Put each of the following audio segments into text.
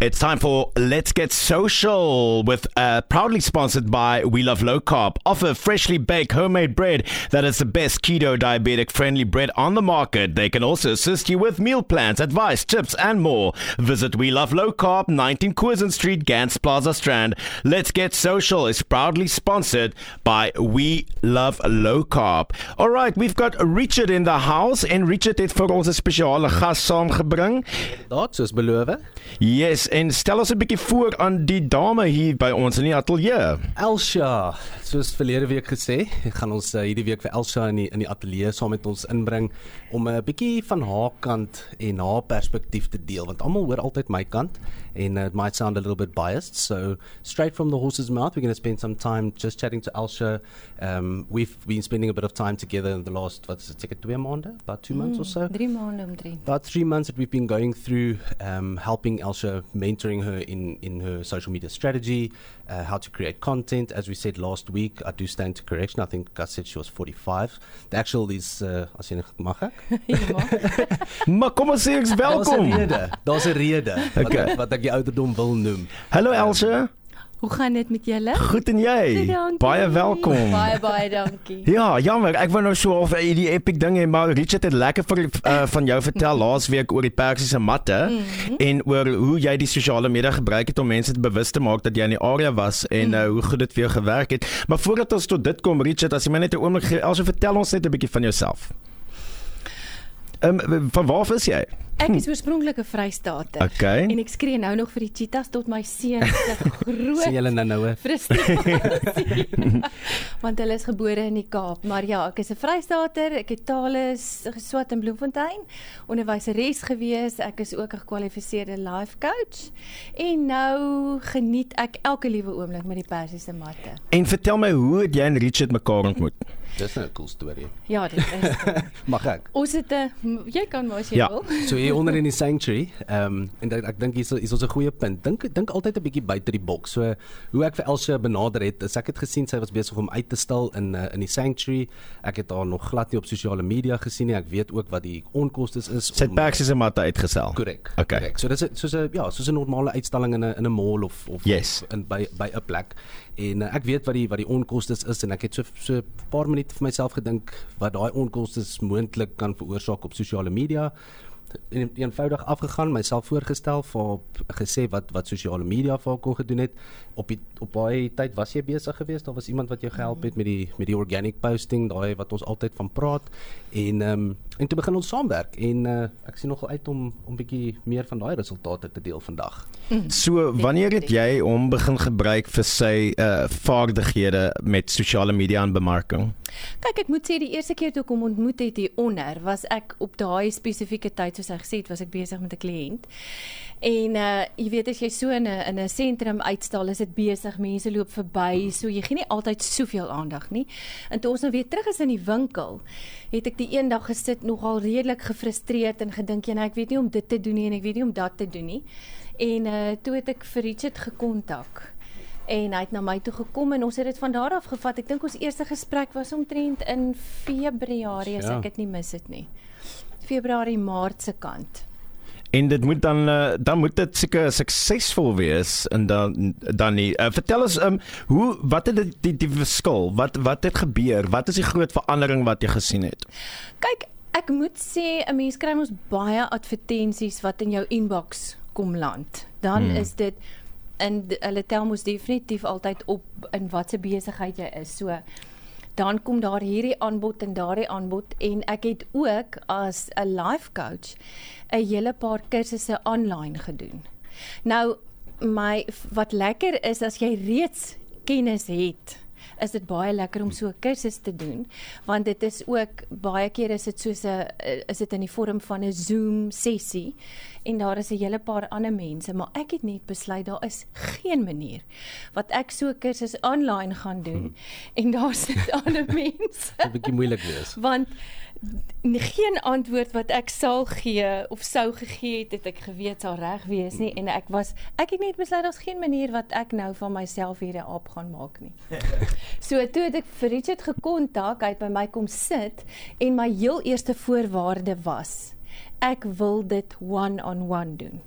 It's time for Let's Get Social with uh, proudly sponsored by We Love Low Carb. Offer freshly baked homemade bread that is the best keto diabetic friendly bread on the market. They can also assist you with meal plans, advice, tips, and more. Visit We Love Low Carb, 19 Curzon Street, Gans Plaza Strand. Let's Get Social is proudly sponsored by We Love Low Carb. All right, we've got Richard in the house and Richard het vir ons 'n spesiale gas saamgebring. Daar soos beloof. Yes, en stel ons 'n bietjie voor aan die dame hier by ons in die ateljee. Elsha, soos verlede week gesê, gaan ons uh, hierdie week vir Elsha in die in die ateljee saam met ons inbring om 'n uh, bietjie van haar kant en haar perspektief te deel want almal hoor altyd my kant en uh, it might sound a little bit biased. So straight from the horse's mouth, we're going to spend some time just chatting to Elsha. Um, we've been spending a bit of time together in the last wat is it, seker 2 maande, about 2 mm, months or so. 3 maande omtrent. About 3 months that we've been going through um, helping Elsha mentoring her in in her social media strategy, uh, how to create content. As we said last week, I do stand to correction. I think I said she was 45. The actual is uh, as jy mag ek? maar kom ons sê ek's welkom. Daar's 'n rede. Daar's 'n rede okay. wat wat ek die ouderdom wil noem. Hallo Elsa. Um, Hoe gaan dit met julle? Goed en jy? Dankie. Baie welkom. Baie baie dankie. Ja, jammer, ek wou nou so of die epic ding hê, maar Richard het lekker vir uh, van jou vertel laasweek oor die persiese matte mm -hmm. en oor hoe jy die sosiale media gebruik het om mense te bewus te maak dat jy in die area was en mm -hmm. uh, hoe goed dit vir jou gewerk het. Maar voordat ons tot dit kom, Richard, as jy my net 'n oomblik gee, also vertel ons net 'n bietjie van jouself. Ehm um, van waar is jy? Ek is oorspronklik 'n Vrystater. Okay. En ek skree nou nog vir die cheetahs tot my seun se groot. Sien julle nou nou? Want hulle is gebore in die Kaap, maar ja, ek is 'n Vrystater. Ek het tale geswat in Bloemfontein, onderwyseres gewees. Ek is ook 'n gekwalifiseerde life coach. En nou geniet ek elke liewe oomblik met die persiese matte. En vertel my hoe het jy en Richard mekaar ontmoet? Dis 'n cool storie. Ja, dit is. Mag ek? Ons het 'n jy kan maar as jy ja. wil. So hier onder in die sanctuary, ehm um, en ek, ek dink hier is ons 'n goeie punt. Dink dink altyd 'n bietjie buite die boks. So hoe ek vir Elsie benader het, is ek het gesien sy was besig om uit te stal in uh, in die sanctuary. Ek het haar nog glad nie op sosiale media gesien nie. Ek weet ook wat die onkoste is. Sy het persiese matte uitgesel. Korrek. Okay. Correct. So dis soos 'n ja, soos 'n normale uitstalling in 'n in 'n mall of of yes. in by by 'n plek. En uh, ek weet wat die wat die onkoste is en ek het so so 'n paar minute vir myself gedink wat daai onkoste moontlik kan veroorsaak op sosiale media en eenvoudig afgegaan, myself voorgestel vir gesê wat wat sosiale media vir haar kon gedoen het. Op die op baie tyd was jy besig geweest, daar was iemand wat jou gehelp het met die met die organic posting, daai wat ons altyd van praat. En ehm um, en toe begin ons saamwerk en uh, ek sien nogal uit om om bietjie meer van daai resultate te deel vandag. So, wanneer het jy hom begin gebruik vir sy uh vaardighede met sosiale media en bemarking? Kyk, ek moet sê die eerste keer toe ek hom ontmoet het hier onder, was ek op daai spesifieke tyd soos hy gesê het, was ek besig met 'n kliënt. En uh jy weet as jy so in 'n in 'n sentrum uitstal, is dit besig, mense loop verby, so jy gee nie altyd soveel aandag nie. En toe ons nou weer terug is in die winkel, het ek die eendag gesit nogal redelik gefrustreerd en gedink, ja, ek weet nie om dit te doen nie en ek weet nie om dat te doen nie. En uh toe het ek vir Richard gekontak en hy het na my toe gekom en ons het dit van daar af gevat. Ek dink ons eerste gesprek was omtrent in Februarie as Ja. ek dit nie mis het nie. Februarie Maart se kant. En dit moet dan uh, dan moet dit seker suksesvol wees en dan dan nie. Uh, vertel ons um hoe wat het die die, die verskil? Wat wat het gebeur? Wat is die groot verandering wat jy gesien het? Kyk, ek moet sê 'n mens kry mos baie advertensies wat in jou inbox kom land. Dan Hmm. is dit en d- hulle tel mos definitief altyd op in watter besigheid jy is. So dan kom daar hierdie aanbod en daardie aanbod en ek het ook as 'n life coach 'n hele paar kursusse aanlyn gedoen. Nou my wat lekker is as jy reeds kennis het is dit baie lekker om so 'n kursus te doen want dit is ook baie keer is dit soos 'n is dit in die vorm van 'n Zoom sessie en daar is 'n hele paar ander mense maar ek het net besluit daar is geen manier wat ek so 'n kursus aanlyn gaan doen hmm. en daar sit ander mense 'n bietjie moeilik wees. want geen antwoord wat ek sal gee of sou gegee het het ek geweet sal reg wees nie en ek was ek het net besluit daar's geen manier wat ek nou van myself hier 'n aap gaan maak nie. So toe het ek vir Richard gekontak, hy het by my kom sit en my heel eerste voorwaarde was ek wil dit one on one doen.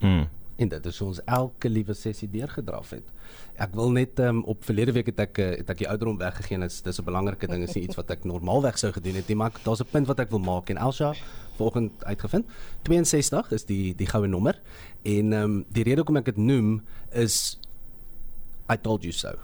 Mm. en dit is ons elke liewe sessie deurgedraf het. Ek wil net um, op verlede week het ek eh, het ek die ouderdom weggegee. Dit is dis 'n belangrike ding, is nie iets wat ek normaalweg sou gedoen het nie, maar daar's 'n punt wat ek wil maak en Elsha vanoggend uitgevind. 62 is die die goue nommer en ehm um, die rede hoekom ek dit noem is I told you so.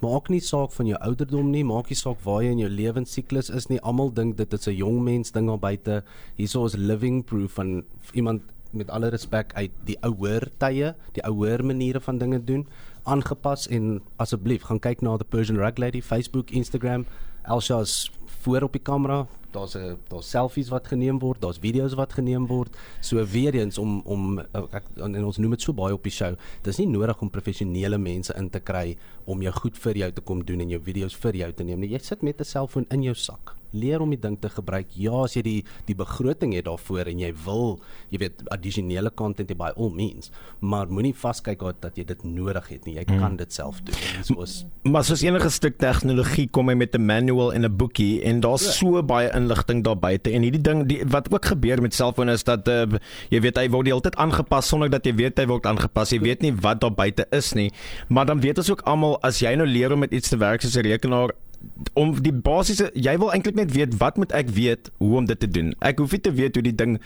Maak nie saak van jou ouderdom nie, maak nie saak waar jy in jou lewensiklus is nie. Almal dink dit is 'n jong mens ding daar buite. Hierso is living proof van iemand met alle respek uit die ouer tye, die ouer maniere van dinge doen, aangepas en asseblief gaan kyk na the Persian Rug Lady Facebook, Instagram. Elsha's voor op die kamera, daar's 'n daar's selfies wat geneem word, daar's video's wat geneem word. So weer eens om om ek en ons noem dit so baie op die show. Dis nie nodig om professionele mense in te kry om jou goed vir jou te kom doen en jou video's vir jou te neem nie. Jy sit met 'n selfoon in jou sak leer om die ding te gebruik. Ja, as jy die die begroting het daarvoor en jy wil, jy weet, addisionele content by all means, maar moenie vaskyk dat, dat jy dit nodig het nie. Jy hmm. kan dit self doen. Soos maar soos enige stuk tegnologie kom hy met 'n manual en 'n boekie en daar's ja. so baie inligting daar buite en hierdie ding die, wat ook gebeur met selfone is dat uh, jy weet hy word die hele tyd aangepas sonder dat jy weet hy word aangepas. Jy weet nie wat daar buite is nie. Maar dan weet ons ook almal as jy nou leer om met iets te werk soos 'n rekenaar om die basiese jy wil eintlik net weet wat moet ek weet hoe om dit te doen. Ek hoef nie te weet hoe die ding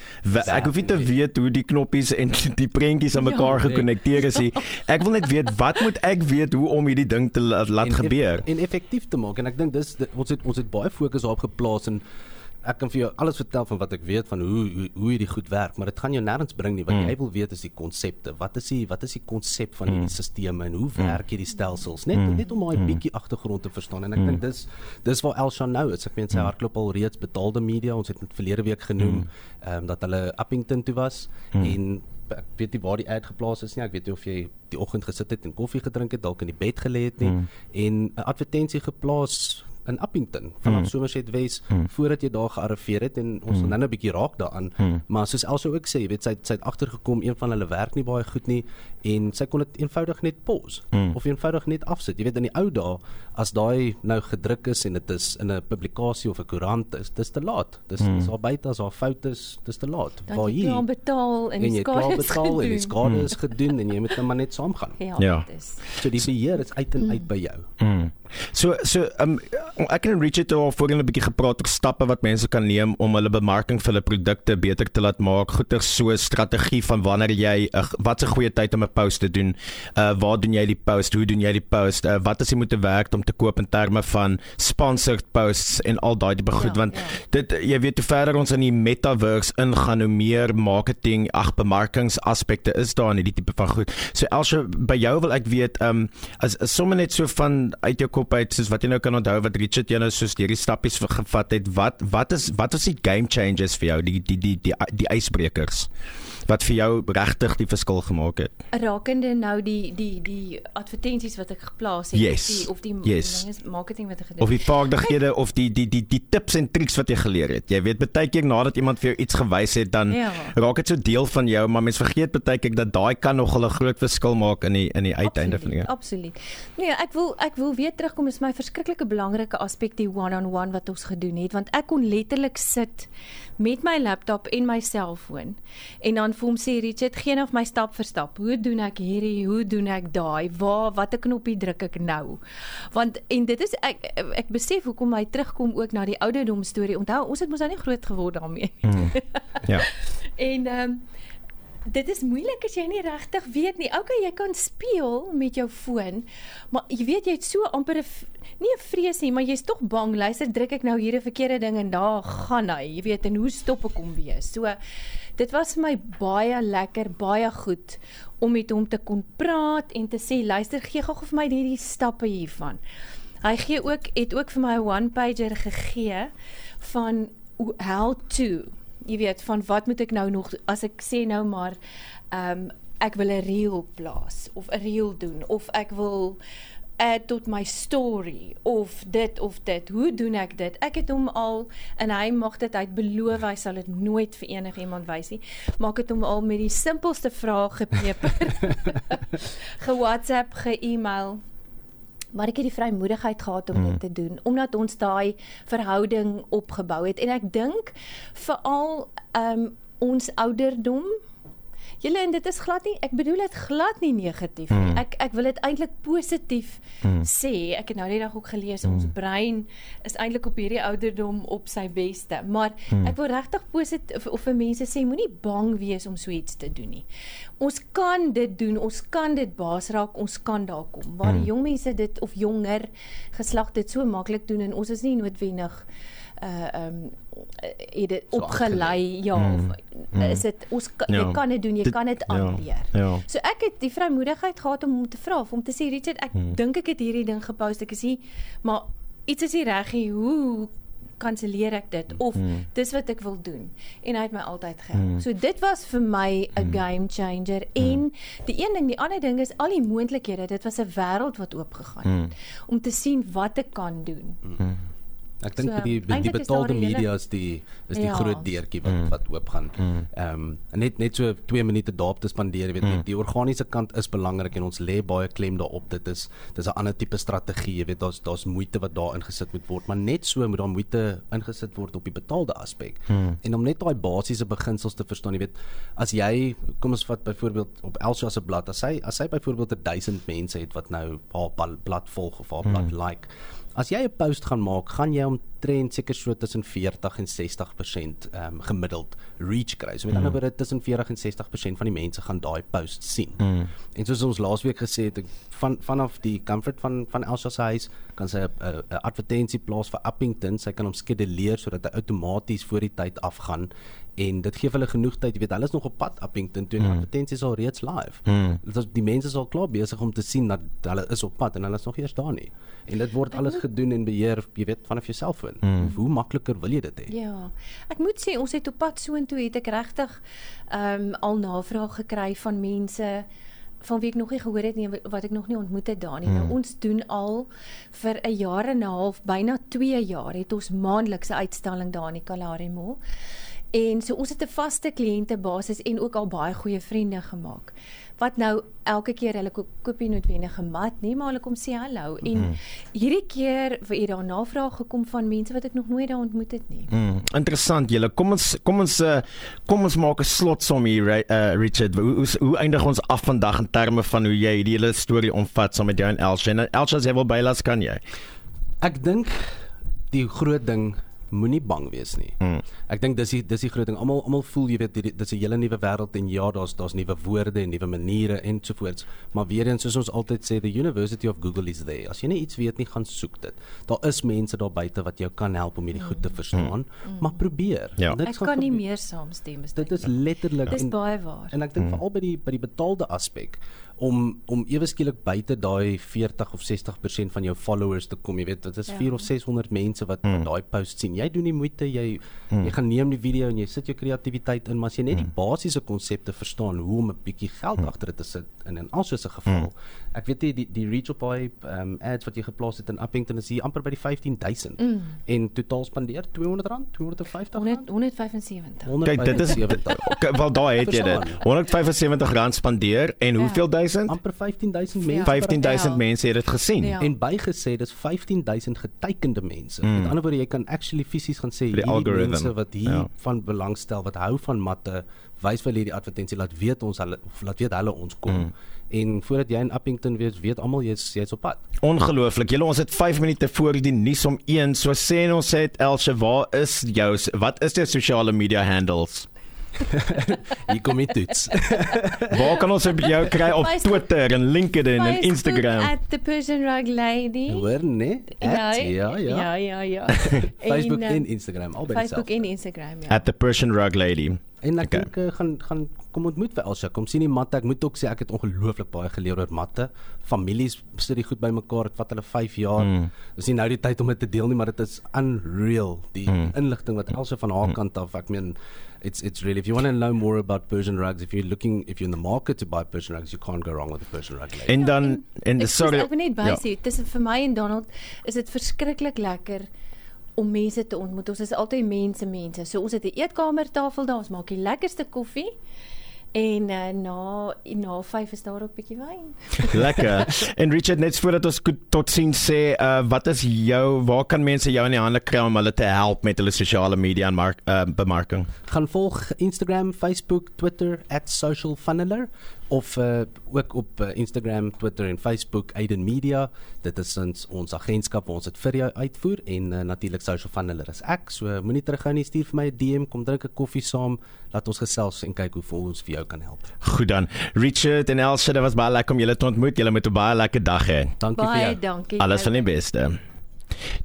ek hoef nie te weet hoe die knoppies en die prentjies aan mekaar ja, gekonnekteer is nie. Ek wil net weet wat moet ek weet hoe om hierdie ding te laat en, gebeur en, en effektief te maak en ek dink dis ons het ons het baie fokus daarop geplaas en ek kan vir jou alles vertel van wat ek weet van hoe hoe hoe hierdie goed werk, maar dit gaan jou nêrens bring nie. Wat mm. jy wil weet is die konsepte. Wat is die wat is die konsep van hierdie mm. stelsels en hoe mm. werk hierdie stelsels? Net mm. net om daai mm. bietjie agtergrond te verstaan en ek mm. dink dis dis waar Elsha nou is. Ek meen sy mm. hardloop al reeds betaalde media. Ons het dit verlede week genoem mm. ehm um, dat hulle Uppington toe was mm. en ek weet nie waar die ad geplaas is nie. Ek weet nie of jy die oggend gesit het en koffie gedrink het, dalk in die bed gelê het nie mm. en 'n advertensie geplaas in Appington vanaf mm. Somerset Wes mm. voordat jy daar gearriveer het en ons mm. nou 'n bietjie raak daaraan mm. maar soos Elsa ook sê jy weet sy sy het agtergekom een van hulle werk nie baie goed nie en sy kon dit eenvoudig net pause mm. of eenvoudig net afsit jy weet in die ou dae as daai nou gedruk is en dit is in 'n publikasie of 'n koerant is dis te laat dis mm. is al buite as daar foute is dis te laat waar jy kan betaal en die skade is betaal en die skade is gedoen en jy moet net maar net saamgaan ja, ja. so die beheer is uit en uit mm. by jou mm. So so um, ek en Richard het al voorheen 'n bietjie gepraat oor stappe wat mense kan neem om hulle bemarking vir hulle produkte beter te laat maak. Goeie so strategie van wanneer jy uh, wat 'n goeie tyd om 'n post te doen. Uh waar doen jy die post? Hoe doen jy die post? Uh, wat as jy moet werk om te koop in terme van sponsored posts en al daai tipe goed ja, want ja. dit jy weet hoe verder ons in die metaverse ingaan hoe meer marketing ag bemarkingsaspekte is daar in hierdie tipe van goed. So Elsje by jou wil ek weet um as, as sommer net so van uit jou kop uit soos wat jy nou kan onthou wat Richard jy nou soos hierdie stappies gevat het wat wat is wat was die game changers vir jou die die die die die ysbrekers wat vir jou regtig die verskil gemaak het. Rakende nou die die die advertensies wat ek geplaas het yes. die, of die yes. marketing wat ek gedoen het. Of die vaardighede of die die die die tips en triks wat jy geleer het. Jy weet baie keer nadat iemand vir jou iets gewys het dan ja. raak dit so deel van jou, maar mens vergeet baie keer dat daai kan nog 'n groot verskil maak in die in die uiteinde van die Absoluut. Nee, ek wil ek wil weer terugkom is my verskriklike belangrike aspek die one-on-one -on -one wat ons gedoen het want ek kon letterlik sit met my laptop en my selfoon. En dan vir hom sê Richard geen of my stap vir stap. Hoe doen ek hierdie? Hoe doen ek daai? Waar watter knoppie druk ek nou? Want en dit is ek ek besef hoekom hy terugkom ook na die ouderdom storie. Onthou ons het mos nou nie groot geword daarmee mm. ja. En ehm um, dit is moeilik as jy nie regtig weet nie. Okay, jy kan speel met jou foon, maar jy weet jy het so amper 'n nie 'n vrees nie, maar jy's tog bang. Luister, druk ek nou hier 'n verkeerde ding en daar gaan hy. Jy weet en hoe stop ek hom weer? So dit was vir my baie lekker, baie goed om met hom te kon praat en te sê, luister, gee gou vir my hierdie stappe hiervan. Hy gee ook het ook vir my 'n one pager gegee van how to jy weet van wat moet ek nou nog as ek sê nou maar ehm um, ek wil 'n reel plaas of 'n reel doen of ek wil add tot my story of dit of dit hoe doen ek dit? Ek het hom al en hy mag dit uit beloof hy sal dit nooit vir enigiemand wys nie maak dit hom al met die simpelste vrae gepeper ge WhatsApp ge e-mail maar ek het die vrymoedigheid gehad om mm. dit te doen omdat ons daai verhouding opgebou het en ek dink veral um, ons ouderdom Julle en dit is glad nie, ek bedoel dit glad nie negatief nie. Mm. Ek ek wil dit eintlik positief Mm. sê. Ek het nou die dag ook gelees ons brein is eintlik op hierdie ouderdom op sy beste. Maar Mm. ek wil regtig positief of vir mense sê moenie bang wees om so iets te doen nie. Ons kan dit doen, ons kan dit baas raak, ons kan daar kom. Waar Mm. die jong mense dit of jonger geslag dit so maklik doen en ons is nie noodwendig uh um het dit So opgelei ja Mm. Mm. is dit ons Ja. jy kan dit doen, jy Dit- kan dit ja, aanleer. ja. So ek het die vrymoedigheid gehad om hom te vra om te sê Richard, ek Hmm. dink ek het hierdie ding gepost, ek is hier, maar iets is nie reg nie. Hoe kanselleer ek dit of Hmm. dis wat ek wil doen en hy het my altyd gehelp. Hmm. So dit was vir my 'n game changer en die een ding, die ander ding is al die moontlikhede. Dit was 'n wêreld wat oopgegaan Hmm. het om te sien wat ek kan doen. Ek dink So, die die betaalde media is die is die Ja. groot deurtjie wat Mm. wat oop gaan. Ehm um, net net so 2 minute daarop te spandeer, jy weet Mm. die, organiese kant is belangrik en ons lê baie klem daarop. Dit is dis 'n ander tipe strategie, jy weet daar's daar's moeite wat daar ingesit moet word, maar net so moet daar moeite ingesit word op die betaalde aspek. Mm. En om net daai basiese beginsels te verstaan, jy weet, as jy kom ons vat byvoorbeeld op Elsa se blad, as hy as hy byvoorbeeld 1000 mense het wat nou haar blad volg of haar blad like As jy 'n post gaan maak, gaan jy omtrent seker so tussen 40 en 60% ehm um, gemiddeld reach kry. So met ander woorde tussen 40 en 60% van die mense gaan daai post sien. Mm. En soos ons laasweek gesê het, van vanaf die comfort van van Elsa se huis kan sy 'n advertensie plaas vir Appington. Sy kan hom skeduleer sodat hy outomaties voor die tyd afgaan en dit gee hulle genoeg tyd. Jy weet, hulle is nog op pad Appington toe en die advertensies is al reeds live. Mm. Dit is die mense is al klaar besig om te sien dat hulle is op pad en hulle is nog eers daar nie. En dit word alles gedoen en beheer, jy weet, vanaf jou selfoon. Mm. Hoe makliker wil jy dit hê? Ja. Ek moet sê ons het op pad soontoe het ek regtig ehm um, al navraag gekry van mense van wie ek nog nie gehoor het nie wat ek nog nie ontmoet het daar nie. Hmm. Nou ons doen al vir 'n jaar en 'n half, byna 2 jaar het ons maandelikse uitstalling daar in die Kalahari Mall. En so ons het 'n vaste kliëntebasis en ook al baie goeie vriende gemaak. Wat nou elke keer hulle koop koop nie noodwendig 'n mat nie, maar hulle kom sê hallo. En Mhm. hierdie keer het daar navraag gekom van mense wat ek nog nooit daar ontmoet het nie. Mm, interessant julle. Kom ons kom ons uh, kom ons maak 'n slotsom hier uh, Richard. Hoe, hoe hoe eindig ons af vandag in terme van hoe jy die hele storie omvat saam met jou en Elsje? En Elsje jy wil bylas kan jy. Ek dink die groot ding moenie bang wees nie. Mm. Ek dink dis die dis die groot ding. Almal almal voel jy weet dis 'n hele nuwe wêreld en ja, daar's daar's nuwe woorde en nuwe maniere ensovoorts. Maar weer eens soos ons altyd sê, the University of Google is there. As jy nie iets weet nie, gaan soek dit. Daar is mense daar buite wat jou kan help om hierdie goed te verstaan, maar probeer. Ja. Dit Ek kan nie gebeur. meer saamstem as Dit is letterlik Dis en- baie waar. En ek dink veral by die by die betaalde aspek om om ewe skielik buite daai 40 of 60% van jou followers te kom, jy weet, dit is Ja. 4 of 600 mense wat, wat daai post sien. Jy doen die moeite, jy jy gaan neem die video en jy sit jou kreatiwiteit in, maar as jy net die basiese konsepte verstaan hoe om 'n bietjie geld agter dit te sit in 'n alsoos 'n geval. Ek weet nie die die reach op daai um, ads wat jy geplaas het in Appington is hier amper by die 15000 Mm. en totaal spandeer R200, 250 100 175. Kyk, dit is- 175. K- Wel daai het jy dit. Verstaan. 175 rand spandeer en Ja. hoeveel duisend? amper 15000 mense. Ja. 15000 Ja. mense het dit gesien. Ja. En bygesê dis 15000 getekende mense. Mm. Met ander woorde jy kan actually fisies gaan sê hierdie mense wat hier Ja. van belangstel wat hou van matte, wys vir hierdie advertensie laat weet ons hulle laat weet hulle ons kom. Mm. En voordat jy in Appington weet, weet almal jy's jy's op pad. Ongelooflik. Julle ons het 5 minute voor die nuus om 1. So sê ons het Elsje, waar is jou wat is jou sosiale media handles? Hier kom die toets. Waar kan ons jou kry op Facebook- Twitter en LinkedIn en Facebook Instagram? At the Persian Rug Lady. Hoor nee? At, ja, ja. Ja, ja, ja. Facebook en, en eh, Instagram albei Facebook dieselfde. en Instagram, ja. At the Persian Rug Lady. En ek Okay. dink okay. gaan gaan kom ontmoet vir Elsa. Kom sien die matte. Ek moet ook sê ek het ongelooflik baie geleer oor matte. Families sit die goed bymekaar. Dit vat hulle 5 jaar. Mm. Dis nie nou die tyd om dit te deel nie, maar dit is unreal die Mm. inligting wat Elsa van haar kant af. Ek meen it's it's really if you want to know more about Persian rugs, if you're looking if you're in the market to buy Persian rugs, you can't go wrong with a Persian rug. lady. En dan en Ek- sorry. Ek wil net ja. bysê, tussen vir my en Donald is dit verskriklik lekker om mense te ontmoet. Ons is altyd mense mense. So ons het 'n eetkamertafel daar, ons maak die lekkerste koffie. En uh, na na 5 is daar ook 'n bietjie wyn. Lekker. En Richard net voordat ons tot sien sê, uh, wat is jou waar kan mense jou in die hande kry om hulle te help met hulle sosiale media en mark, uh, bemarking? Gaan volg Instagram, Facebook, Twitter @socialfunneler of uh, ook op uh, Instagram, Twitter en Facebook Aiden Media. Dit is ons ons agentskap waar ons dit vir jou uitvoer en uh, natuurlik Social Funneler is ek. So moenie terughou nie, stuur vir my 'n DM, kom drink 'n koffie saam, laat ons gesels en kyk hoe ons vir jou kan help. Goed dan. Richard en Elsie, dit was baie lekker om julle te ontmoet. Julle moet 'n baie lekker dag hê. Dankie baie vir jou. dankie. Alles van die beste.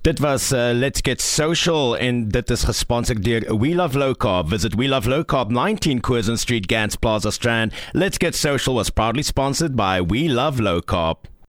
Dit was uh, Let's Get Social en dit is gesponsor deur We Love Low Carb. Visit We Love Low Carb 19 Curzon Street, Gans Plaza Strand. Let's Get Social was proudly sponsored by We Love Low Carb.